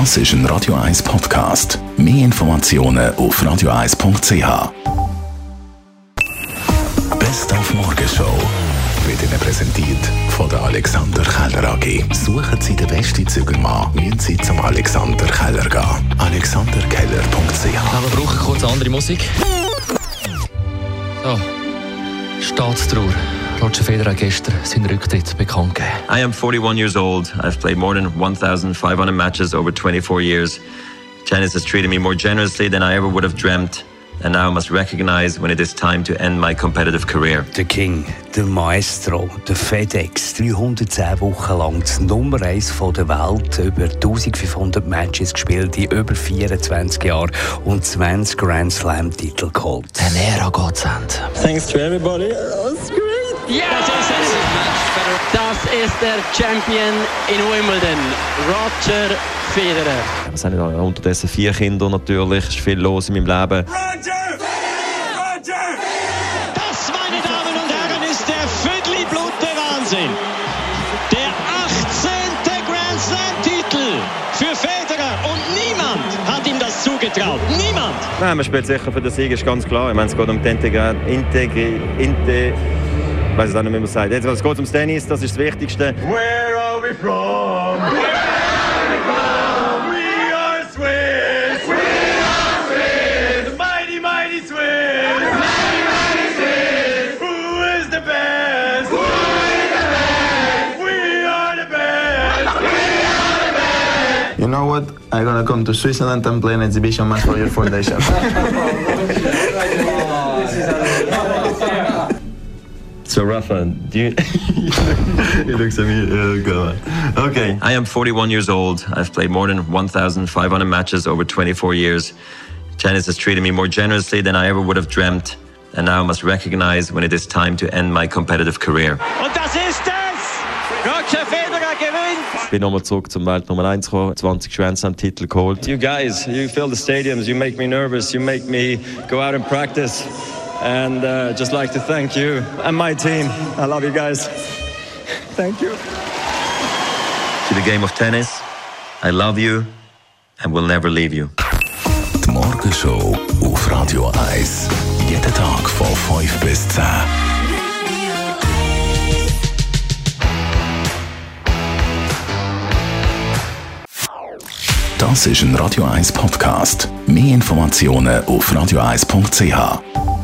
Das ist ein Radio 1 Podcast. Mehr Informationen auf radio1.ch. Best auf Morgenshow wird Ihnen präsentiert von der Alexander Keller AG. Suchen Sie den besten Zügelmann, müssen Sie zum Alexander Keller gehen. AlexanderKeller.ch Aber wir brauchen kurz andere Musik. So, Staatstrauer. Roger Federer hat gestern seinen Rücktritt bekannt gegeben. I am 41 years old. I've played more than 1,500 matches over 24 years. Tennis has treated me more generously than I ever would have dreamt. And now I must recognize when it is time to end my competitive career. Der King, der Maestro, der FedEx, 310 Wochen lang das Nummer 1 der Welt, über 1500 Matches gespielt in über 24 Jahren und 20 Grand Slam-Titel geholt. Eine Ära Ende. Thanks to everybody. Great. Ja, das ist es. Das ist der Champion in Wimbledon, Roger Federer. Es sind unterdessen vier Kinder natürlich. Es ist viel los in meinem Leben. Das, meine Damen und Herren, ist der Vödli-Blut Wahnsinn. Der 18. Grand Slam-Titel für Federer und niemand hat ihm das zugetraut. Niemand. Nein, man spielt sicher für den Sieg, ist ganz klar. Ich meine, es geht um die Integration. Integri Inte ich weiß es auch nicht, wie man sagt. Jetzt, es geht ums Tennis, das ist das Wichtigste. Where are we from? We are Swiss. We are Swiss. Mighty, mighty Swiss. Mighty, mighty Swiss. Who is the best? Who is the best? We are the best. We are the best. You know what? I'm gonna come to Switzerland and play an exhibition match for your foundation. So Rafa, do you? he looks at me. Uh, oh God. Okay. I am 41 years old. I've played more than 1,500 matches over 24 years. Tennis has treated me more generously than I ever would have dreamt, and now I must recognize when it is time to end my competitive career. Und das ist es. Roger Federer gewinnt. Ich bin nochmal zurück zum Welt Nummer 1 gekommen, 20 Grand Slam Titel geholt. You guys, you fill the stadiums, you make me nervous, you make me go out and practice. And uh, just like to thank you and my team. I love you guys. Thank you. To the game of tennis, I love you and will never leave you. Die Morgenshow auf Radio 1. Jeden Tag von 5 bis 10. Das ist ein Radio 1 Podcast. Mehr Informationen auf radio1.ch.